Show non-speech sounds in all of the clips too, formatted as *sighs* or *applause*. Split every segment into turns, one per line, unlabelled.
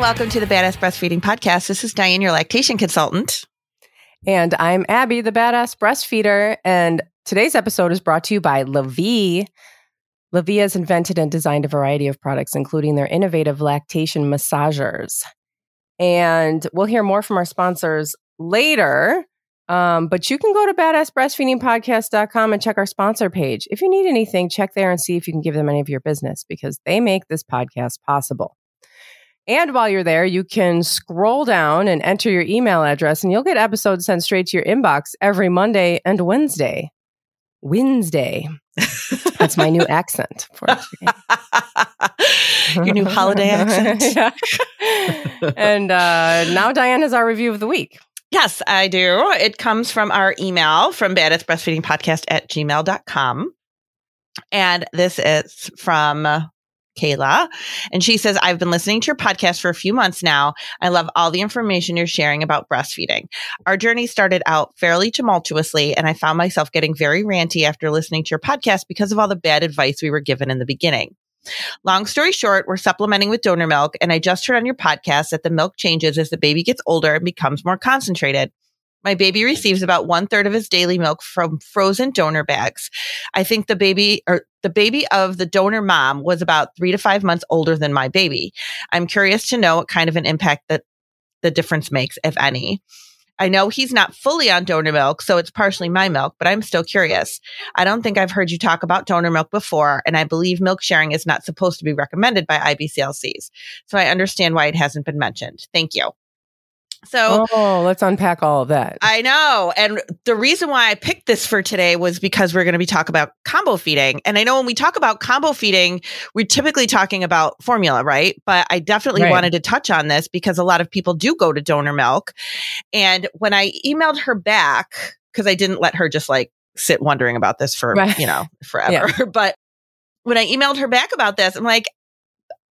welcome to the Badass Breastfeeding Podcast. This is Diane, your lactation consultant.
And I'm Abby, the Badass Breastfeeder. And today's episode is brought to you by LaVie. LaVie has invented and designed a variety of products, including their innovative lactation massagers. And we'll hear more from our sponsors later. Um, but you can go to badassbreastfeedingpodcast.com and check our sponsor page. If you need anything, check there and see if you can give them any of your business because they make this podcast possible. And while you're there, you can scroll down and enter your email address, and you'll get episodes sent straight to your inbox every Monday and Wednesday. Wednesday. That's my new *laughs* accent for *laughs*
your new holiday *laughs* accent.
yeah. And uh, now Diane has our review of the week.
Yes, I do. It comes from our email from Badass Breastfeeding Podcast at gmail.com. And this is from Kayla. And she says, I've been listening to your podcast for a few months now. I love all the information you're sharing about breastfeeding. Our journey started out fairly tumultuously, and I found myself getting very ranty after listening to your podcast because of all the bad advice we were given in the beginning. Long story short, we're supplementing with donor milk, and I just heard on your podcast that the milk changes as the baby gets older and becomes more concentrated. My baby receives about one third of his daily milk from frozen donor bags. I think the baby or the baby of the donor mom was about three to five months older than my baby. I'm curious to know what kind of an impact that the difference makes, if any. I know he's not fully on donor milk, so it's partially my milk, but I'm still curious. I don't think I've heard you talk about donor milk before, and I believe milk sharing is not supposed to be recommended by IBCLCs. So I understand why it hasn't been mentioned. Thank you. So,
oh, let's unpack all of that.
I know. And the reason why I picked this for today was because we're going to be talking about combo feeding. And I know when we talk about combo feeding, we're typically talking about formula, right? But I definitely right. wanted to touch on this because a lot of people do go to donor milk. And when I emailed her back, because I didn't let her just like sit wondering about this for, right. you know, *laughs* forever. Yeah. but when I emailed her back about this, I'm like,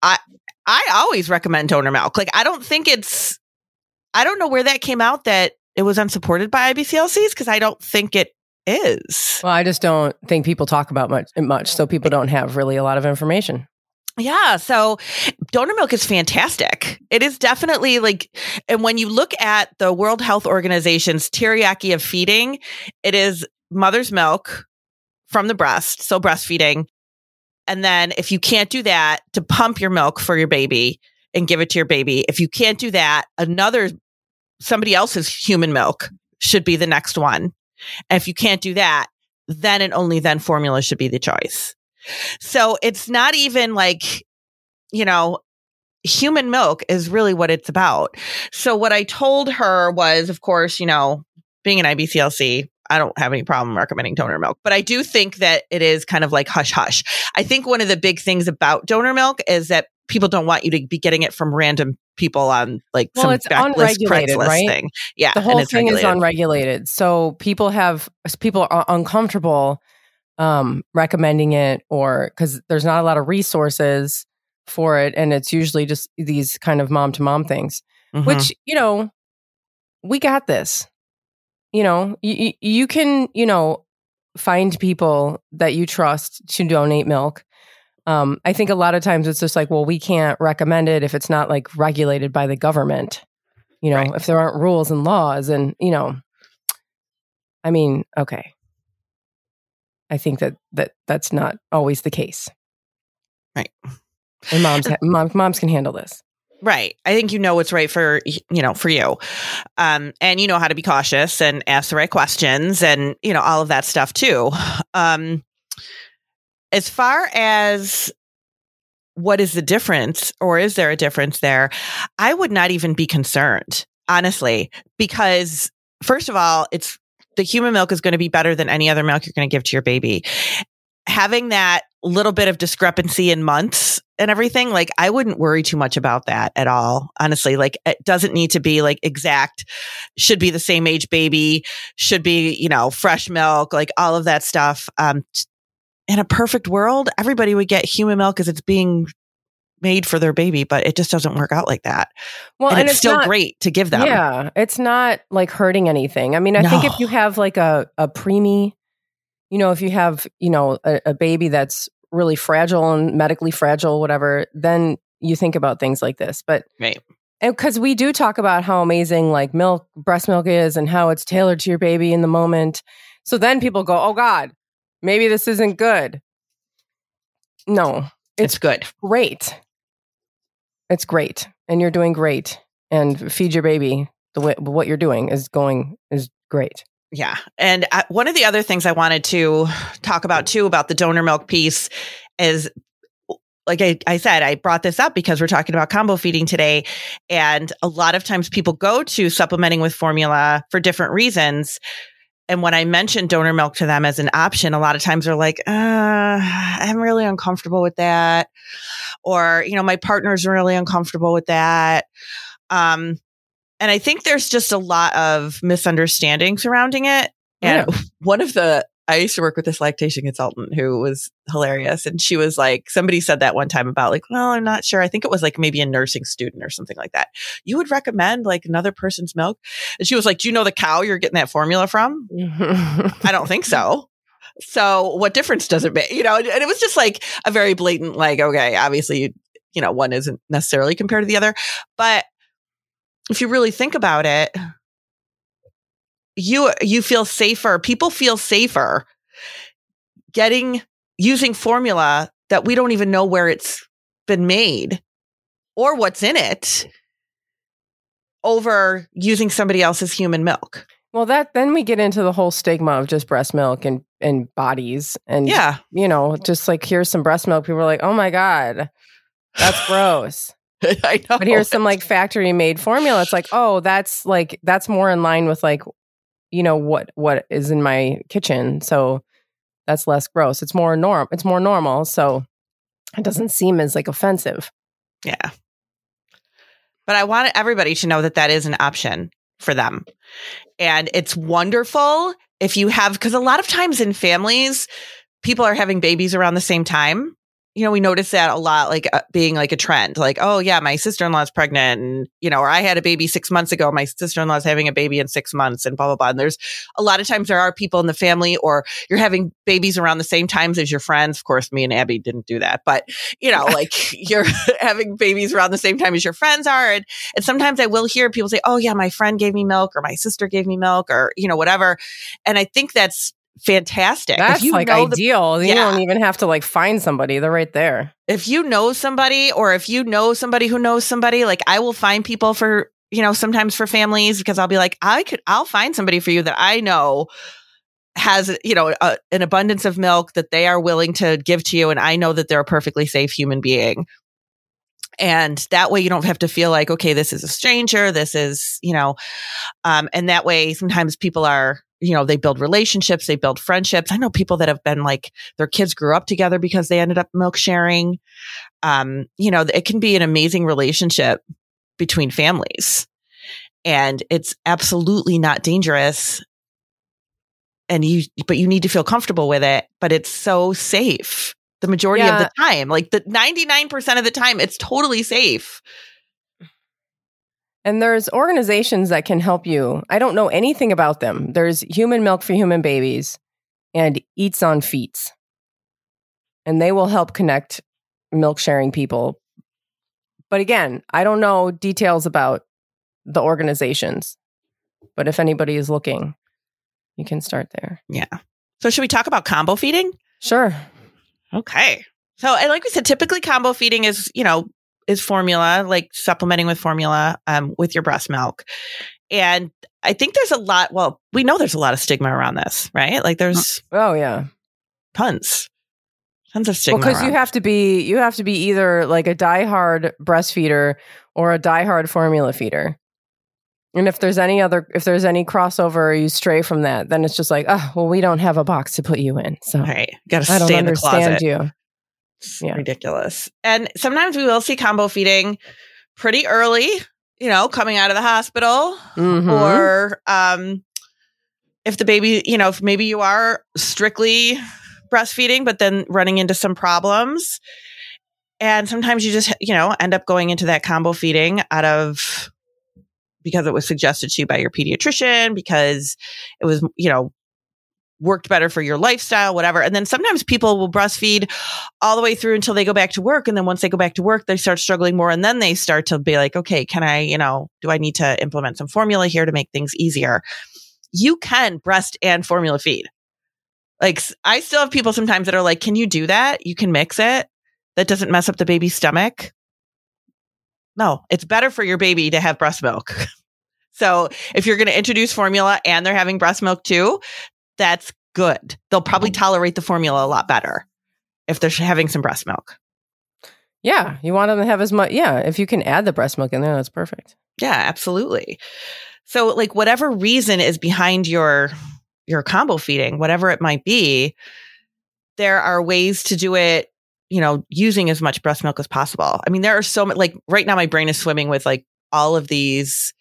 I, I always recommend donor milk. Like, I don't think it's, I don't know where that came out that it was unsupported by IBCLCs because I don't think it is.
Well, I just don't think people talk about much much, so people don't have really a lot of information.
Yeah, so donor milk is fantastic. It is definitely like, and when you look at the World Health Organization's hierarchy of feeding, it is mother's milk from the breast, so breastfeeding. And then if you can't do that, to pump your milk for your baby and give it to your baby. If you can't do that, another somebody else's human milk should be the next one. And if you can't do that, then and only then formula should be the choice. So it's not even like, you know, human milk is really what it's about. So what I told her was, of course, you know, being an IBCLC, I don't have any problem recommending donor milk, but I do think that it is kind of like hush hush. I think one of the big things about donor milk is that people don't want you to be getting it from random people on like
well,
some
it's unregulated,
Craigslist
right?
thing. Yeah,
the whole thing regulated. is unregulated, so people have people are uncomfortable um, recommending it, or because there's not a lot of resources for it, and it's usually just these kind of mom to mom things, mm-hmm. which you know we got this. You know, you you can you know find people that you trust to donate milk um, I think a lot of times it's just like, well, we can't recommend it if it's not like regulated by the government. You know, right. if there aren't rules and laws, and you know, I mean, okay. I think that that that's not always the case.
Right.
And moms, *laughs* moms, moms can handle this.
Right. I think you know what's right for you know for you, um, and you know how to be cautious and ask the right questions, and you know all of that stuff too. *sighs* Um, as far as what is the difference or is there a difference there? I would not even be concerned, honestly, because first of all, it's the human milk is going to be better than any other milk you're going to give to your baby. Having that little bit of discrepancy in months and everything, like I wouldn't worry too much about that at all. Honestly, like it doesn't need to be like exact, should be the same age baby, should be, you know, fresh milk, like all of that stuff. Um, in a perfect world, everybody would get human milk as it's being made for their baby, but it just doesn't work out like that. Well, and, and it's, it's, still not, great to give them.
Yeah, it's not like hurting anything. I mean, I no. think if you have like a a preemie, you know, if you have you know a, a baby that's really fragile and medically fragile, whatever, then you think about things like this. But
right.
And because we do talk about how amazing like milk, breast milk is and how it's tailored to your baby in the moment. So then people go, oh God, maybe this isn't good. No,
It's, good.
great. It's great. And you're doing great. And feed your baby the way what you're doing is going is great.
Yeah. And uh, one of the other things I wanted to talk about too about the donor milk piece is like I, I said, I brought this up because we're talking about combo feeding today. And a lot of times people go to supplementing with formula for different reasons. And when I mentioned donor milk to them as an option, a lot of times they're like, uh, I'm really uncomfortable with that. Or, you know, my partner's really uncomfortable with that. Um, and I think there's just a lot of misunderstanding surrounding it. And *laughs* one of the, I used to work with this lactation consultant who was hilarious. And she was like, somebody said that one time about like, well, I'm not sure. I think it was like maybe a nursing student or something like that. You would recommend like another person's milk? And she was like, do you know the cow you're getting that formula from? *laughs* I don't think so. So what difference does it make? You know, and it was just like a very blatant, like, okay, obviously, you, you know, one isn't necessarily compared to the other. But if you really think about it, you you feel safer. People feel safer getting using formula that we don't even know where it's been made or what's in it over using somebody else's human milk.
well, that then we get into the whole stigma of just breast milk and and bodies and
Yeah.
you know, just like here's some breast milk. People are like, oh my god, that's gross. *laughs*
I know.
But here's some like factory made formula. It's like, oh, that's like that's more in line with like, you know, what what is in my kitchen. So that's less gross. It's more norm. It's more normal. So it doesn't seem as like offensive.
Yeah. But I want everybody to know that that is an option for them. And it's wonderful if you have, because a lot of times in families, people are having babies around the same time. You know, we notice that a lot, like uh, being like a trend, like, oh, yeah, my sister in law's pregnant. And, you know, or I had a baby six months ago. My sister in law's having a baby in six months and blah, blah, blah. And there's a lot of times there are people in the family or you're having babies around the same times as your friends. Of course, me and Abby didn't do that, but, you know, like *laughs* *laughs* you're having babies around the same time as your friends are. And, and sometimes I will hear people say, oh, yeah, my friend gave me milk or my sister gave me milk or, you know, whatever. And I think that's fantastic.
That's like
know the
ideal. you
Yeah.
don't even have to like find somebody. They're right there.
if you know somebody or if you know somebody who knows somebody, like I will find people for, you know, sometimes for families because I'll be like, I could, I'll find somebody for you that I know has, you know, a, an abundance of milk that they are willing to give to you. And I know that they're a perfectly safe human being. And that way you don't have to feel like, okay, this is a stranger. This is, you know, um, and that way sometimes people are, you know, they build relationships, they build friendships. I know people that have been like, their kids grew up together because they ended up milk sharing. Um, you know, it can be an amazing relationship between families. And it's absolutely not dangerous. And you, but you need to feel comfortable with it, but it's so safe the majority of the time. Like the 99% of the time, it's totally safe.
And there's organizations that can help you. I don't know anything about them. There's Human Milk for Human Babies and Eats on Feets. And they will help connect milk sharing people. But again, I don't know details about the organizations. But if anybody is looking, you can start there.
Yeah. So should we talk about combo feeding?
Sure.
Okay. So, and like we said, typically combo feeding is, you know, is formula, like supplementing with formula um, with your breast milk. And I think there's a lot, well, we know there's a lot of stigma around this, right? Like there's
Oh yeah.
tons, tons of stigma.
Well, because you have to be you have to be either like a diehard breastfeeder or a diehard formula feeder. And if there's any other if there's any crossover or you stray from that, then it's just like, oh, well, we don't have a box to put you in. So
All right. Got to
I don't
stay in the
understand
closet.
you.
It's
Yeah.
ridiculous. And sometimes we will see combo feeding pretty early, you know, coming out of the hospital.
Mhm.
or um if the baby you know if maybe you are strictly breastfeeding but then running into some problems and sometimes you just you know end up going into that combo feeding out of because it was suggested to you by your pediatrician because it was you know worked better for your lifestyle, whatever. And then sometimes people will breastfeed all the way through until they go back to work. And then once they go back to work, they start struggling more. And then they start to be like, okay, can I, you know, do I need to implement some formula here to make things easier? You can breast and formula feed. Like I still have people sometimes that are like, can you do that? You can mix it. That doesn't mess up the baby's stomach. No, it's better for your baby to have breast milk. *laughs* so if you're going to introduce formula and they're having breast milk too, that's good. They'll probably mm. tolerate the formula a lot better if they're having some breast milk.
Yeah, you want them to have as much. Yeah, if you can add the breast milk in there, that's perfect.
Yeah, absolutely. So, like, whatever reason is behind your your combo feeding, whatever it might be, there are ways to do it. You know, using as much breast milk as possible. I mean, there are so many. Like right now, my brain is swimming with like all of these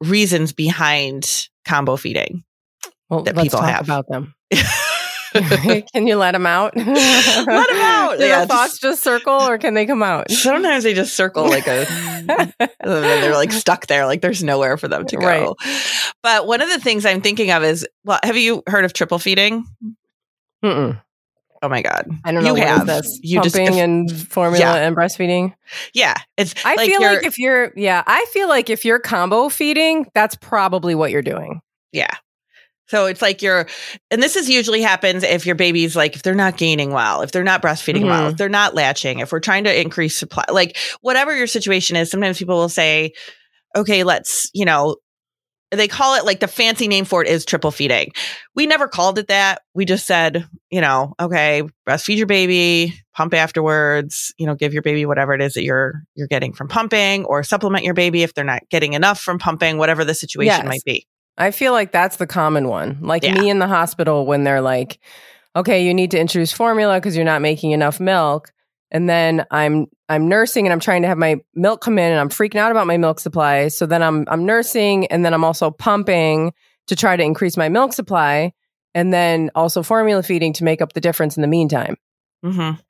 reasons behind combo feeding
well,
that people
talk
have.
about them. *laughs* *laughs* can you let them out? let
Let 'em out. *laughs*
Do
Yeah,
the thoughts just circle, or can they come out?
Sometimes they just circle like a, they're like stuck there, like there's nowhere for them to go.
Right.
But one of the things I'm thinking of is, well, have you heard of triple feeding?
Mm-mm.
Oh my god,
I don't know.
You have.
this?
You just-
pumping
if-
and formula
Yeah.
and breastfeeding.
yeah, it's.
I feel like if you're, yeah, I feel like if you're combo feeding, that's probably what you're doing.
Yeah. So it's like you're, and this is usually happens if your baby's like, if they're not gaining well, if they're not breastfeeding well,
Mhm.
if they're not latching, if we're trying to increase supply, like whatever your situation is, sometimes people will say, okay, let's, you know, they call it like the fancy name for it is triple feeding. We never called it that. We just said, you know, okay, breastfeed your baby, pump afterwards, you know, give your baby whatever it is that you're you're getting from pumping or supplement your baby if they're not getting enough from pumping, whatever the situation
Yes.
might be.
I feel like that's the common one. Like
Yeah.
me in the hospital when they're like, okay, you need to introduce formula because you're not making enough milk. And then I'm I'm nursing and I'm trying to have my milk come in and I'm freaking out about my milk supply. So then I'm I'm nursing and then I'm also pumping to try to increase my milk supply and then also formula feeding to make up the difference in the meantime.
Mm-hmm.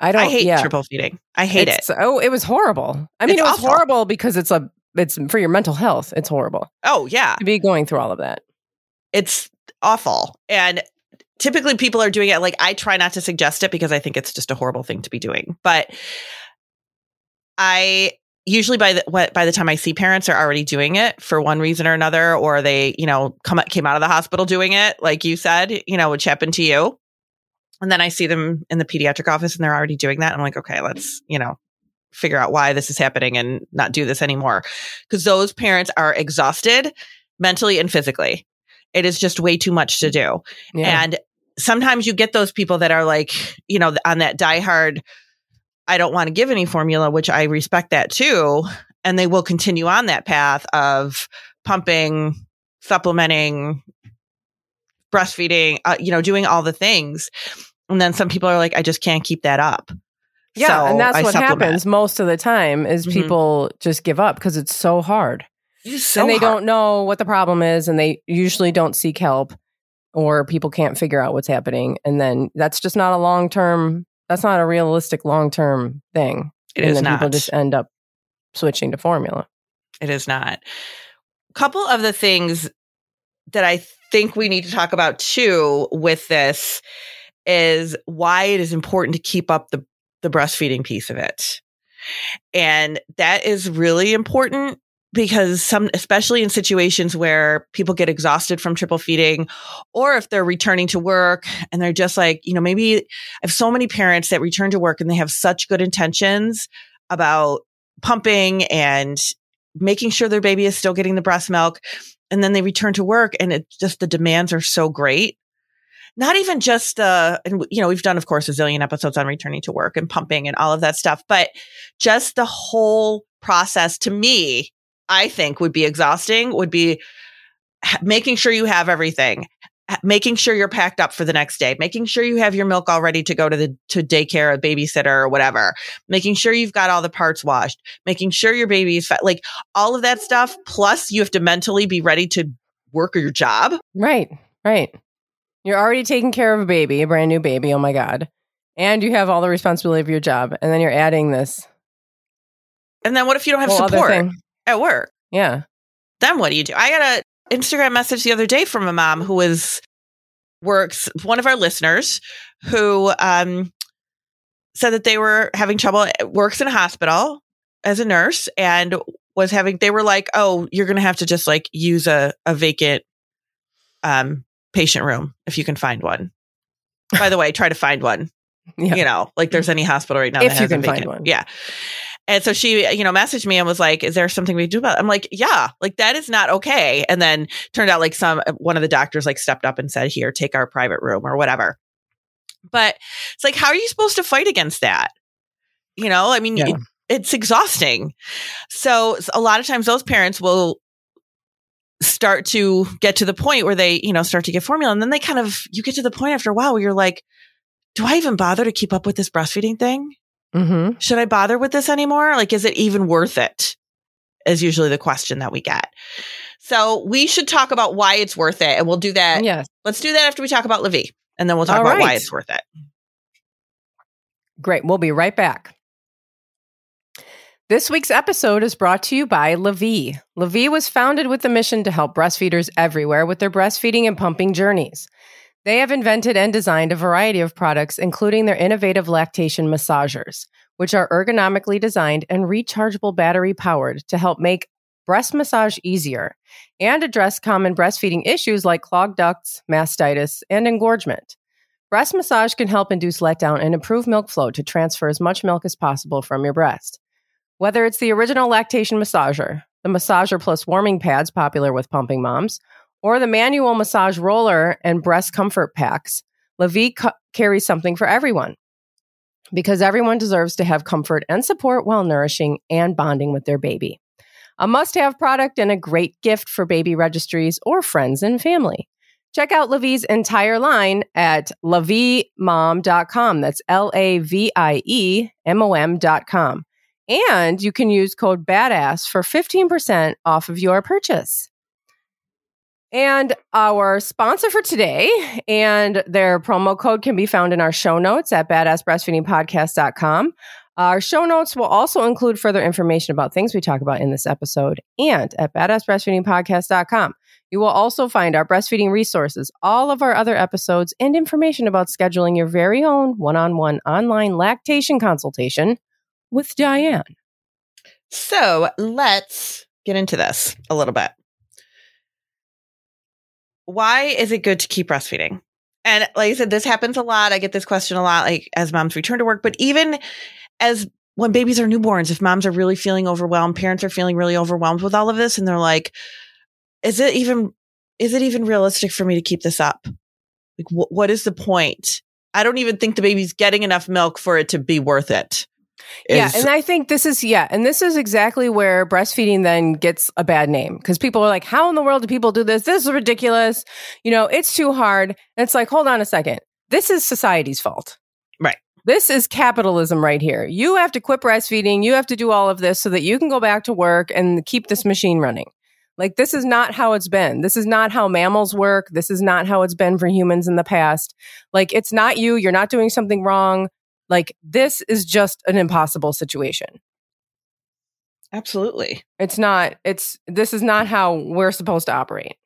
I don't
I hate
yeah.
triple feeding. I hate
It's-
it.
Oh, it was horrible. I mean,
It's
it was
awful.
horrible because it's a it's for your mental health. It's horrible
Oh yeah,
to be going through all of that.
it's awful. And typically people are doing it like I try not to suggest it because I think it's just a horrible thing to be doing. But I usually by the what by the time I see parents are already doing it for one reason or another, or they you know come came out of the hospital doing it, like you said, you know, which happened to you. And then I see them in the pediatric office and they're already doing that. I'm like, okay, let's you know figure out why this is happening and not do this anymore because those parents are exhausted mentally and physically. It is just way too much to do.
Yeah.
And sometimes you get those people that are like, you know, on that diehard, I don't want to give any formula, which I respect that too. And they will continue on that path of pumping, supplementing, breastfeeding, uh, you know, doing all the things. And then some people are like, I just can't keep that up.
Yeah,
So
and that's
I
what
supplement.
happens most of the time is
Mhm.
people just give up because it's so hard.
It's so
and they
hard.
don't know what the problem is and they usually don't seek help or people can't figure out what's happening and then that's just not a long-term that's not a realistic long-term thing.
It
and
is not.
people just end up switching to formula.
It is not. A couple of the things that I think we need to talk about too with this is why it is important to keep up the the breastfeeding piece of it. And that is really important because some especially in situations where people get exhausted from triple feeding or if they're returning to work and they're just like, you know, maybe I have so many parents that return to work and they have such good intentions about pumping and making sure their baby is still getting the breast milk. And then they return to work and it just the demands are so great. Not even just uh and you know, we've done of course a zillion episodes on returning to work and pumping and all of that stuff, but just the whole process to me, I think would be exhausting, would be making sure you have everything, making sure you're packed up for the next day, making sure you have your milk all ready to go to the to daycare, a babysitter or whatever, making sure you've got all the parts washed, making sure your baby is fat, like all of that stuff. Plus, you have to mentally be ready to work your job.
Right. Right. You're already taking care of a baby, a brand new baby. Oh my God. And you have all the responsibility of your job. And then you're adding this
And then what if you don't have support at work?
Yeah.
Then what do you do? I got a Instagram message the other day from a mom who was works one of our listeners who um said that they were having trouble works in a hospital as a nurse and was having they were like oh you're gonna have to just like use a, a vacant um patient room if you can find one by the way try to find one *laughs*
Yeah.
you know like there's any hospital right now
If
that
you
has a
can find one.
yeah and so she you know messaged me and was like is there something we do about it? i'm like yeah like that is not okay and then turned out like some one of the doctors like stepped up and said here take our private room or whatever but it's like how are you supposed to fight against that you know i mean
Yeah.
it- it's exhausting so a lot of times those parents will start to get to the point where they you know start to get formula and then they kind of you get to the point after a while where you're like do i even bother to keep up with this breastfeeding thing
Mm-hmm.
should I bother with this anymore? Like, is it even worth it? Is usually the question that we get. So we should talk about why it's worth it. And we'll do that.
Yes.
Let's do that after we talk about LaVie. And then we'll talk
All
about why it's worth it.
Great. We'll be right back. This week's episode is brought to you by LaVie. LaVie was founded with the mission to help breastfeeders everywhere with their breastfeeding and pumping journeys. They have invented and designed a variety of products, including their innovative lactation massagers, which are ergonomically designed and rechargeable battery powered to help make breast massage easier and address common breastfeeding issues like clogged ducts, mastitis, and engorgement. Breast massage can help induce letdown and improve milk flow to transfer as much milk as possible from your breast. Whether it's the original lactation massager, the massager plus warming pads popular with pumping moms, or the manual massage roller and breast comfort packs, LaVie ca- carries something for everyone. Because everyone deserves to have comfort and support while nourishing and bonding with their baby. A must have product and a great gift for baby registries or friends and family. Check out LaVie's entire line at lavimom.com. That's L A V I E M O M.com. And you can use code BADASS for 15% off of your purchase. And our sponsor for today and their promo code can be found in our show notes at badassbreastfeedingpodcast.com. Our show notes will also include further information about things we talk about in this episode and at badassbreastfeedingpodcast.com. You will also find our breastfeeding resources, all of our other episodes, and information about scheduling your very own one on one online lactation consultation with Diane.
So let's get into this a little bit. Why is it good to keep breastfeeding? And like I said, this happens a lot. I get this question a lot, like as moms return to work, but even as when babies are newborns, if moms are really feeling overwhelmed, parents are feeling really overwhelmed with all of this, and they're like, is it even, is it even realistic for me to keep this up? Like, wh- what is the point? I don't even think the baby's getting enough milk for it to be worth it.
Yeah, and I think this is yeah, and this is exactly where breastfeeding then gets a bad name because people are like, "How in the world do people do this? This is ridiculous. You know, it's too hard." And it's like, hold on a second, this is society's fault,
Right.
This is capitalism right here. You have to quit breastfeeding. You have to do all of this so that you can go back to work and keep this machine running. Like this is not how it's been. This is not how mammals work. This is not how it's been for humans in the past. Like it's not you. You're not doing something wrong. Like this is just an impossible situation.
Absolutely.
It's not, it's, this is not how we're supposed to operate.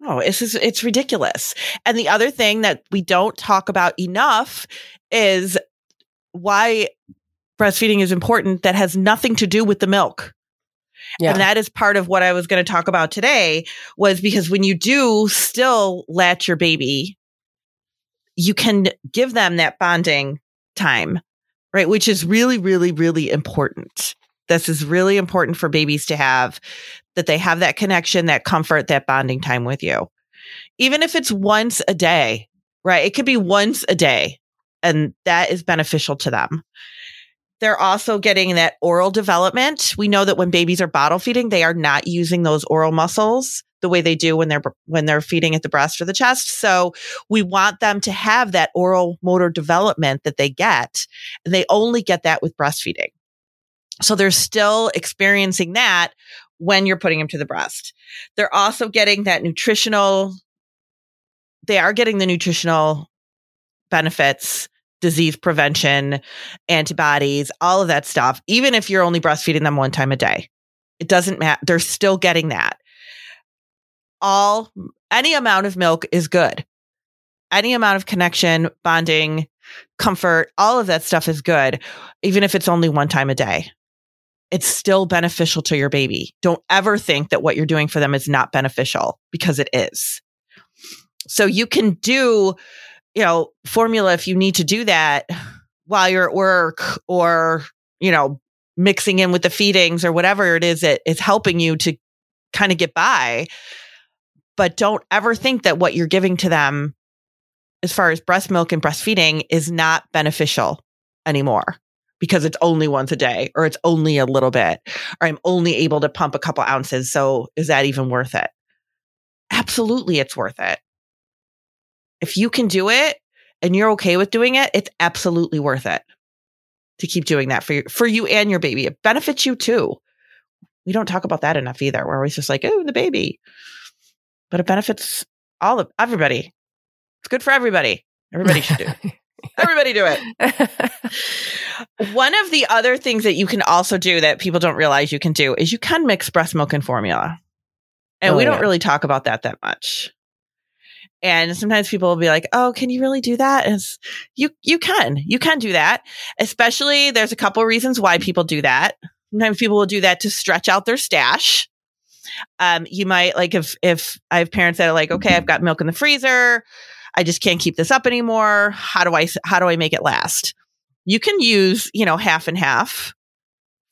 No, it's just, it's ridiculous. And the other thing that we don't talk about enough is why breastfeeding is important that has nothing to do with the milk.
Yeah.
And that is part of what I was going to talk about today was because when you do still latch your baby, you can give them that bonding time, right? Which is really, really, really important. This is really important for babies to have that they have that connection, that comfort, that bonding time with you. Even if it's once a day, right? It could be once a day and that is beneficial to them. They're also getting that oral development. We know that when babies are bottle feeding, they are not using those oral muscles the way they do when they're when they're feeding at the breast or the chest. So we want them to have that oral motor development that they get. And they only get that with breastfeeding. So they're still experiencing that when you're putting them to the breast. They're also getting that nutritional they are getting the nutritional benefits disease prevention, antibodies, all of that stuff, even if you're only breastfeeding them one time a day. It doesn't matter. They're still getting that. All any amount of milk is good. Any amount of connection, bonding, comfort, all of that stuff is good, even if it's only one time a day. It's still beneficial to your baby. Don't ever think that what you're doing for them is not beneficial because it is. So you can do, you know, formula if you need to do that while you're at work or, you know, mixing in with the feedings or whatever it is that is helping you to kind of get by. But don't ever think that what you're giving to them as far as breast milk and breastfeeding is not beneficial anymore because it's only once a day or it's only a little bit or I'm only able to pump a couple ounces. So is that even worth it? Absolutely, it's worth it. If you can do it and you're okay with doing it, it's absolutely worth it to keep doing that for you, for you and your baby. It benefits you too. We don't talk about that enough either. We're always just like, oh, the baby, but it benefits all of everybody. It's good for everybody. Everybody should do. it. *laughs* Everybody do it. *laughs* One of the other things that you can also do that people don't realize you can do is you can mix breast milk and formula. And
Oh,
we
yeah.
don't really talk about that that much. And sometimes people will be like, "Oh, can you really do that?" And it's, you you can. You can do that. Especially there's a couple reasons why people do that. Sometimes people will do that to stretch out their stash. Um, you might like if if I have parents that are like, "Okay, I've got milk in the freezer. I just can't keep this up anymore. How do I how do I make it last?" You can use, you know, half and half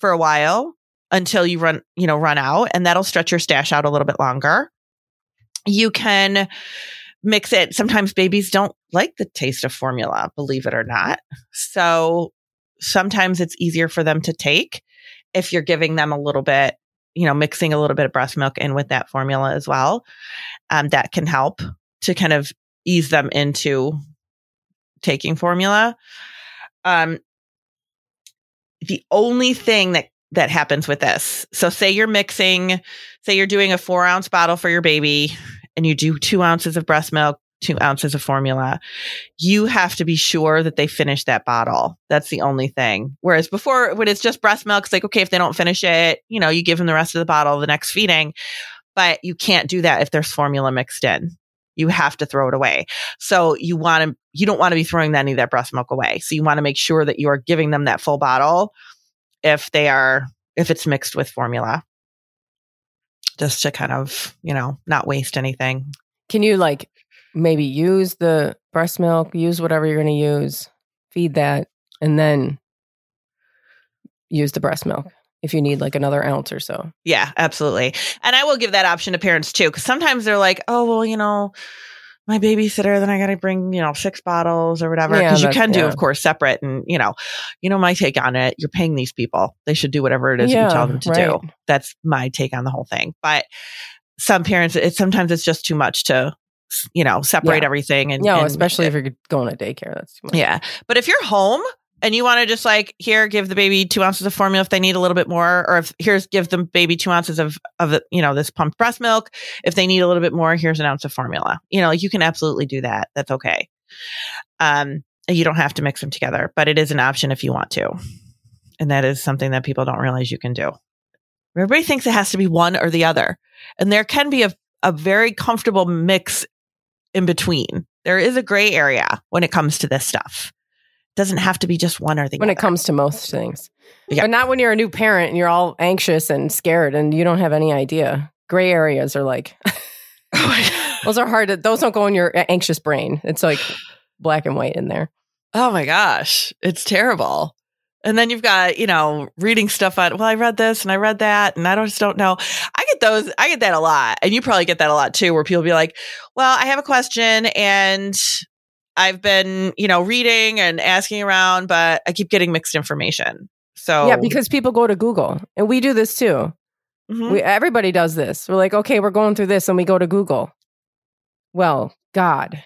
for a while until you run, you know, run out and that'll stretch your stash out a little bit longer. You can mix it. Sometimes babies don't like the taste of formula, believe it or not. So sometimes it's easier for them to take if you're giving them a little bit, you know, mixing a little bit of breast milk in with that formula as well. Um, that can help to kind of ease them into taking formula. Um, the only thing that that happens with this. So say you're mixing, say you're doing a four ounce bottle for your baby and you do two ounces of breast milk, two ounces of formula. You have to be sure that they finish that bottle. That's the only thing. Whereas before, when it's just breast milk, it's like, okay, if they don't finish it, you know, you give them the rest of the bottle the next feeding. But you can't do that if there's formula mixed in. You have to throw it away. So you want to, you don't want to be throwing any of that breast milk away. So you want to make sure that you are giving them that full bottle if they are if it's mixed with formula just to kind of you know not waste anything
Can you like maybe use the breast milk, use whatever you're going to use, feed that, and then use the breast milk if you need like another ounce or so?
yeah absolutely and i will give that option to parents too because sometimes they're like oh well you know my babysitter then i gotta bring you know six bottles or whatever
Yeah,
because you can do
yeah.
of course separate and you know you know my take on it you're paying these people they should do whatever it is you tell them to
right.
do that's my take on the whole thing but some parents it sometimes it's just too much to you know separate
Yeah.
everything and
No,
and-
especially if you're going to daycare. That's too much.
Yeah. But if you're home and you want to just like here, give the baby two ounces of formula if they need a little bit more, or if here's give them baby two ounces of of the, you know this pumped breast milk. If they need a little bit more, here's an ounce of formula. You know, like you can absolutely do that. That's okay. Um, you don't have to mix them together, but it is an option if you want to, and that is something that people don't realize you can do. Everybody thinks it has to be one or the other, and there can be a a very comfortable mix in between. There is a gray area when it comes to this stuff. It doesn't have to be just one or the
when
other.
it comes to most things.
Yeah.
But not when you're a new parent and you're all anxious and scared and you don't have any idea. Gray areas are like, *laughs* *laughs* those are hard to, those don't go in your anxious brain. It's like black and white in there.
oh my gosh, it's terrible. And then you've got, you know, reading stuff on, well, I read this and I read that and I don't, just don't know. I get those, I get that a lot. And you probably get that a lot too, where people be like, well, I have a question and I've been, you know, reading and asking around, but I keep getting mixed information. So,
Yeah, because people go to Google and we do this too.
Mhm.
We, everybody does this. We're like, okay, we're going through this and we go to Google. Well, God,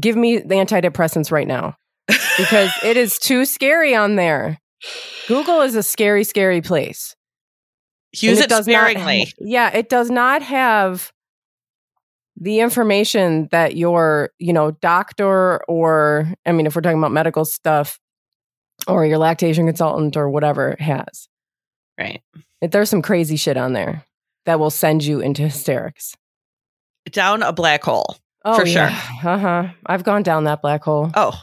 give me the antidepressants right now because it is too scary on there. Google is a scary, scary place.
use it,
not
sparingly.
yeah, it does not have the information that your, you know, doctor or I mean, if we're talking about medical stuff or your lactation consultant or whatever has.
right.
It, there's some crazy shit on there that will send you into hysterics.
down a black hole.
Oh,
For
yeah. Uh huh. I've gone down that black hole.
Oh,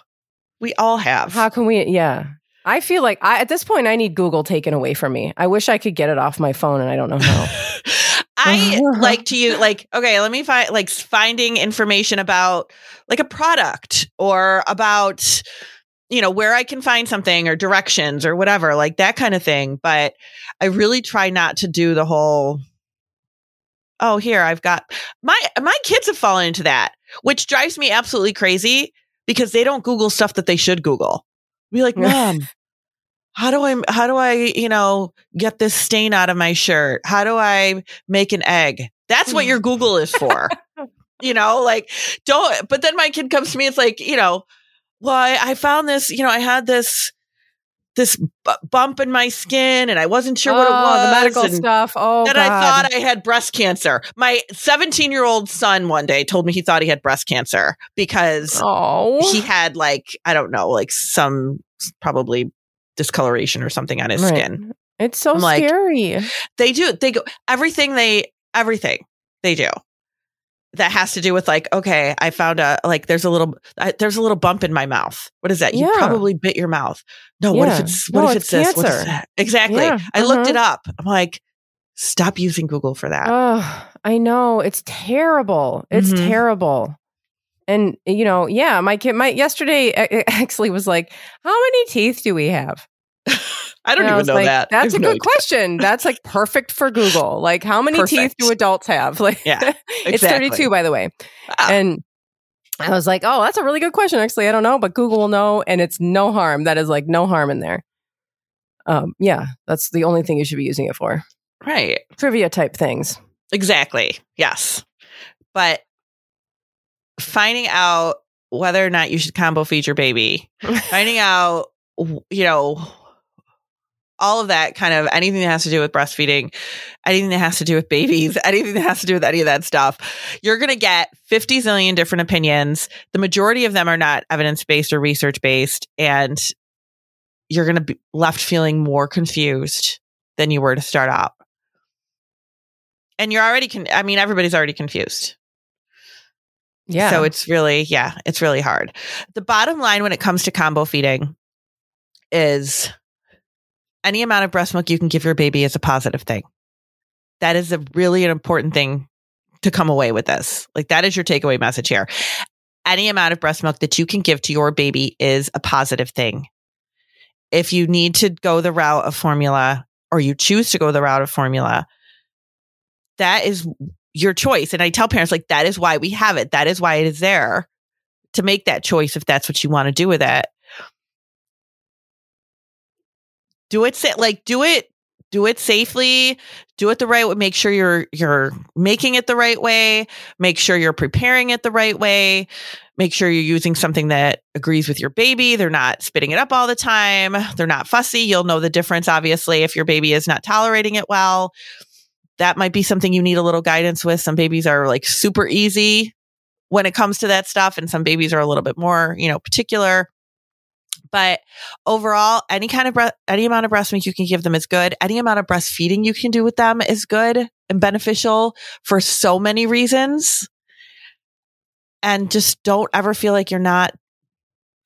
we all have.
How can we? Yeah. I feel like I, at this point, I need Google taken away from me. I wish I could get it off my phone, and I don't know how. *laughs* *laughs*
I like to use like okay, let me find like finding information about like a product or about you know where I can find something or directions or whatever, like that kind of thing, but I really try not to do the whole oh, here I've got my my kids have fallen into that, which drives me absolutely crazy because they don't Google stuff that they should Google. Be like, *laughs* "Mom, how do I how do I, you know, get this stain out of my shirt? How do I make an egg? That's what your *laughs* Google is for. you know, like don't but then my kid comes to me it's like, you know, well, I, I found this, you know, I had this this b- bump in my skin and I wasn't sure what it
Oh,
was.
the oh, medical
and
stuff. Oh,
That I thought I had breast cancer. My 17 year old son one day told me he thought he had breast cancer because
oh,
he had like, I don't know, like some probably discoloration or something on his
Right.
skin.
it's so
I'm like,
scary.
They do, they go, everything they, everything they do that has to do with like, okay, I found a, like, there's a little, uh, there's a little bump in my mouth. What is that? You
Yeah.
probably bit your mouth. No, what if it's, what
No,
if
it's
it's, this? What is that? Exactly.
Yeah,
I looked
uh-huh.
it up. I'm like, stop using Google for that.
Oh, I know. It's terrible. It's
Mhm.
terrible. And you know, yeah, my kid, my yesterday *laughs* actually was like, "How many teeth do we have?" *laughs*
I don't
And
even
was
know
like,
that. I
That's a
have
good
no idea.
question. That's like perfect for Google. Like, how many teeth do adults have? *laughs* Like,
Yeah, *laughs*
it's 32, by the way.
Ah.
And I was like, oh, that's a really good question. Actually, I don't know, but Google will know, and it's no harm. That is like no harm in there. Um, yeah, that's the only thing you should be using it for.
Right.
Trivia type things.
Exactly. Yes. But finding out whether or not you should combo feed your baby, finding out, you know, all of that kind of anything that has to do with breastfeeding, anything that has to do with babies, *laughs* anything that has to do with any of that stuff, you're going to get 50 zillion different opinions. The majority of them are not evidence based or research based. And you're going to be left feeling more confused than you were to start out. And you're already, con- I mean, everybody's already confused.
Yeah.
So it's really, yeah, it's really hard. The bottom line when it comes to combo feeding is any amount of breast milk you can give your baby is a positive thing. That is a really an important thing to come away with this. Like that is your takeaway message here. Any amount of breast milk that you can give to your baby is a positive thing. If you need to go the route of formula or you choose to go the route of formula, that is your choice. And I tell parents, like, that is why we have it. That is why it is there to make that choice if that's what you want to do with it. Do it, sa- like, do it, do it safely, do it the right way. Make sure you're, you're making it the right way. Make sure you're preparing it the right way. Make sure you're using something that agrees with your baby. They're not spitting it up all the time. They're not fussy. You'll know the difference, obviously, if your baby is not tolerating it well that might be something you need a little guidance with. Some babies are like super easy when it comes to that stuff, and some babies are a little bit more, you know, particular. But overall, any kind of bre- any amount of breast milk you can give them is good. Any amount of breastfeeding you can do with them is good and beneficial for so many reasons. And just don't ever feel like you're not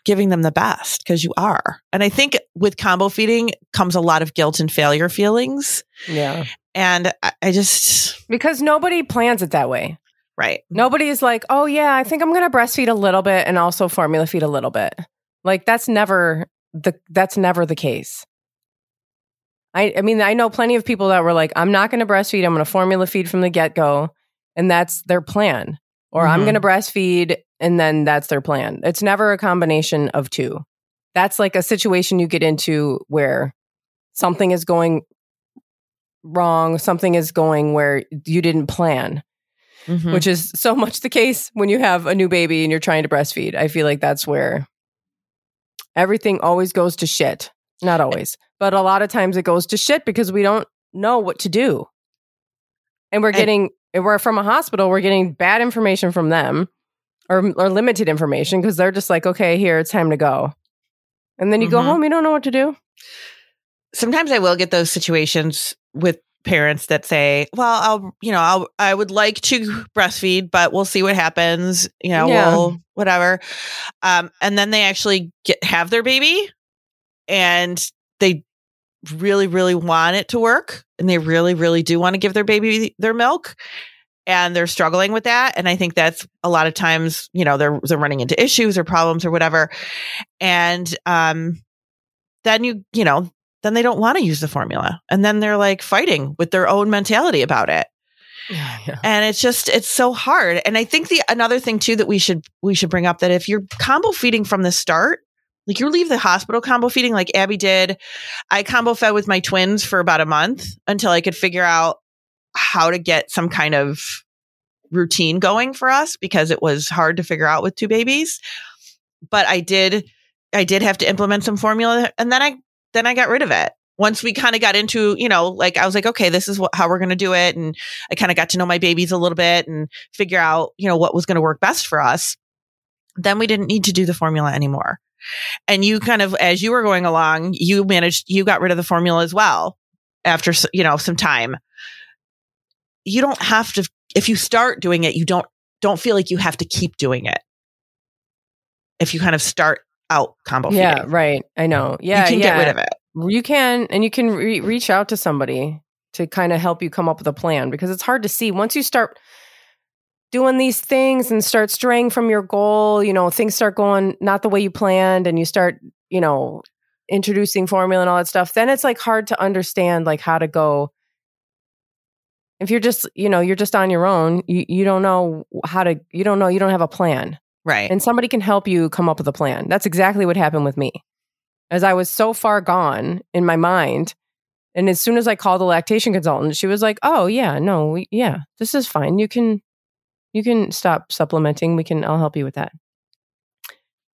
giving them the best because you are. And I think with combo feeding comes a lot of guilt and failure feelings.
yeah.
And I, I just,
Because nobody plans it that way.
right.
Nobody is like, oh, yeah, I think I'm going to breastfeed a little bit and also formula feed a little bit. Like, that's never the that's never the case. I, I mean, I know plenty of people that were like, I'm not going to breastfeed. I'm going to formula feed from the get go. And that's their plan. Or I'm
Mhm.
going to breastfeed and then that's their plan. It's never a combination of two. That's like a situation you get into where something is going wrong, something is going where you didn't plan,
Mhm.
which is so much the case when you have a new baby and you're trying to breastfeed. I feel like that's where everything always goes to shit. Not always, but a lot of times it goes to shit because we don't know what to do. And we're
And-
getting, if we're from a hospital, we're getting bad information from them or, or limited information because they're just like, okay, here, it's time to go. And then you go
Mhm.
home, you don't know what to do.
Sometimes I will get those situations with parents that say, "Well, I'll, you know, I'll, I would like to breastfeed, but we'll see what happens. You know,
Yeah.
we'll whatever." Um, and then they actually get have their baby, and they really, really want it to work, and they really, really do want to give their baby their milk, and they're struggling with that. And I think that's a lot of times, you know, they're they're running into issues or problems or whatever, and um, then you, you know, then they don't want to use the formula. And then they're like fighting with their own mentality about it.
Yeah.
And it's just it's so hard. And I think the another thing too that we should we should bring up that if you're combo feeding from the start, like you leave the hospital combo feeding like Abby did, I combo fed with my twins for about a month until I could figure out how to get some kind of routine going for us because it was hard to figure out with two babies. But I did I did have to implement some formula and then I then I got rid of it. Once we kind of got into, you know, like I was like, okay, this is what, how we're going to do it. And I kind of got to know my babies a little bit and figure out, you know, what was going to work best for us. Then we didn't need to do the formula anymore. And you kind of, as you were going along, you managed, you got rid of the formula as well after, you know, some time. You don't have to, if you start doing it, you don't, don't feel like you have to keep doing it. If you kind of start out combo
Yeah,
feeding,
right. I know. Yeah,
you can
yeah.
get rid of it.
You can, and you can re- reach out to somebody to kind of help you come up with a plan because it's hard to see once you start doing these things and start straying from your goal. You know, things start going not the way you planned, and you start, you know, introducing formula and all that stuff. Then it's like hard to understand like how to go. If you're just, you know, you're just on your own, you, you don't know how to, you don't know, you don't have a plan
Right.
and somebody can help you come up with a plan. That's exactly what happened with me. As I was so far gone in my mind, and as soon as I called the lactation consultant, she was like, "Oh yeah, no, we, yeah, this is fine. You can, you can stop supplementing. We can. I'll help you with that."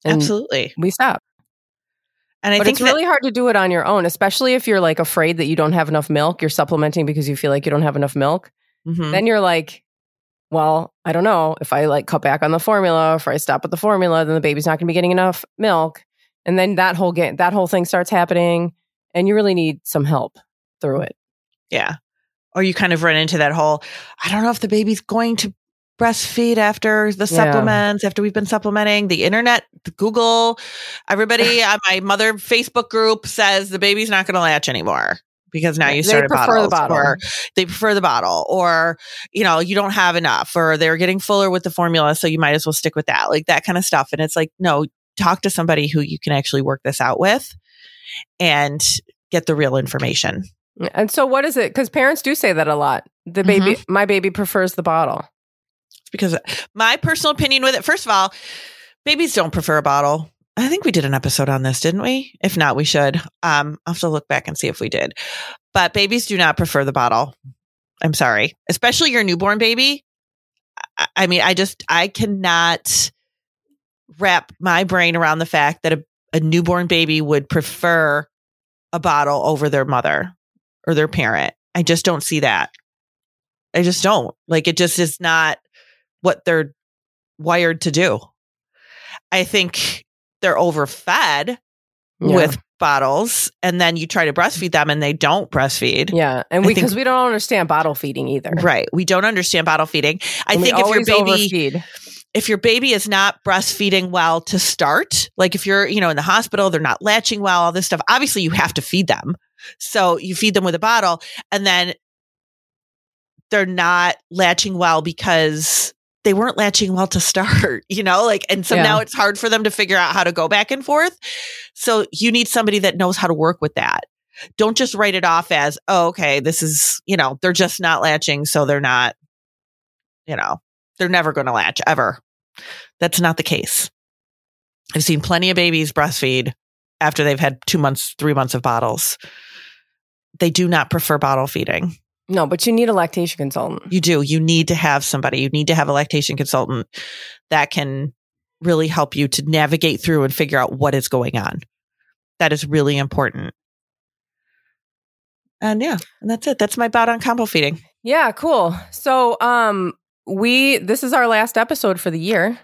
And
Absolutely.
we stopped.
And I
but
think
it's really hard to do it on your own, especially if you're like afraid that you don't have enough milk. You're supplementing because you feel like you don't have enough milk.
that, Mhm.
Then you're like, well, I don't know. If I like cut back on the formula, if I stop with the formula, then the baby's not going to be getting enough milk. And then that whole game, that whole thing starts happening, and you really need some help through it.
Yeah. Or you kind of run into that whole, I don't know if the baby's going to breastfeed after the
Yeah.
supplements, after we've been supplementing. The internet, the Google, everybody on my mother Facebook group says the baby's not going to latch anymore because now you started
prefer the bottle.
or they prefer the bottle or you know you don't have enough or they're getting fuller with the formula so you might as well stick with that like that kind of stuff and it's like no talk to somebody who you can actually work this out with and get the real information mm,
And so, what is it? Because parents do say that a lot. The baby, mm-hmm. my baby prefers the bottle.
because my personal opinion with it, first of all, babies don't prefer a bottle. I think we did an episode on this, didn't we? If not, we should. Um, I'll have to look back and see if we did. But babies do not prefer the bottle. I'm sorry, especially your newborn baby. I, mean, I just I cannot wrap my brain around the fact that a, a newborn baby would prefer a bottle over their mother or their parent. I just don't see that. I just don't. Like it just is not what they're wired to do. I think they're overfed
Yeah.
with bottles and then you try to breastfeed them and they don't breastfeed.
yeah, and we because we don't understand bottle feeding either.
Right. We don't understand bottle feeding. I
And
think if your baby
overfeed.
if your baby is not breastfeeding well to start, like if you're, you know, in the hospital, they're not latching well, all this stuff, obviously you have to feed them. So you feed them with a bottle and then they're not latching well because they weren't latching well to start, *laughs* you know, like, and so
Yeah.
now it's hard for them to figure out how to go back and forth. So you need somebody that knows how to work with that. Don't just write it off as, oh, okay, this is, you know, they're just not latching. So they're not, you know, they're never going to latch ever. That's not the case. I've seen plenty of babies breastfeed after they've had two months, three months of bottles. They do not prefer bottle feeding.
No, but you need a lactation consultant.
You do. You need to have somebody. You need to have a lactation consultant that can really help you to navigate through and figure out what is going on. That is really important. And yeah, and that's it. That's my bout on combo feeding.
Yeah, cool. So, um, we this is our last episode for the year.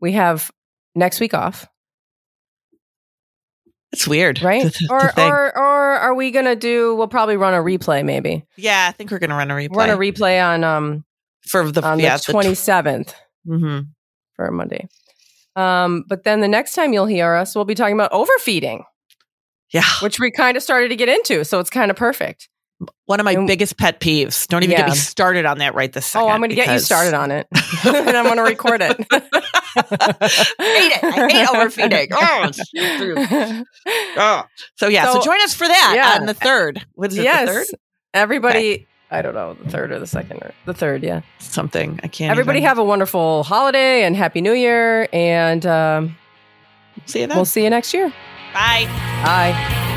We have next week off,
It's weird,
right? *laughs* or or or are we gonna do? We'll probably run a replay, maybe
Yeah, I think we're gonna run a replay
run a replay on um
for the
on
yeah,
the twenty seventh
hmm
for Monday. Um, but then the next time you'll hear us, we'll be talking about overfeeding,
Yeah,
which we kind of started to get into. So it's kind of perfect.
One of my
And-
biggest pet peeves. Don't even get me started on that right this second.
oh, I'm going to get you started on it, *laughs* and I'm going to record it. *laughs*
hate it. I hate overfeeding. *laughs* Oh, oh. So yeah, so,
So-
join us for that
Yeah.
on the third. What is it?
yes,
The third?
everybody. I don't know the third or the second or the third. Yeah.
Something I can't.
Everybody
even-
have a wonderful holiday and happy New Year, and um,
see you then.
we'll see you next year.
Bye.
Bye.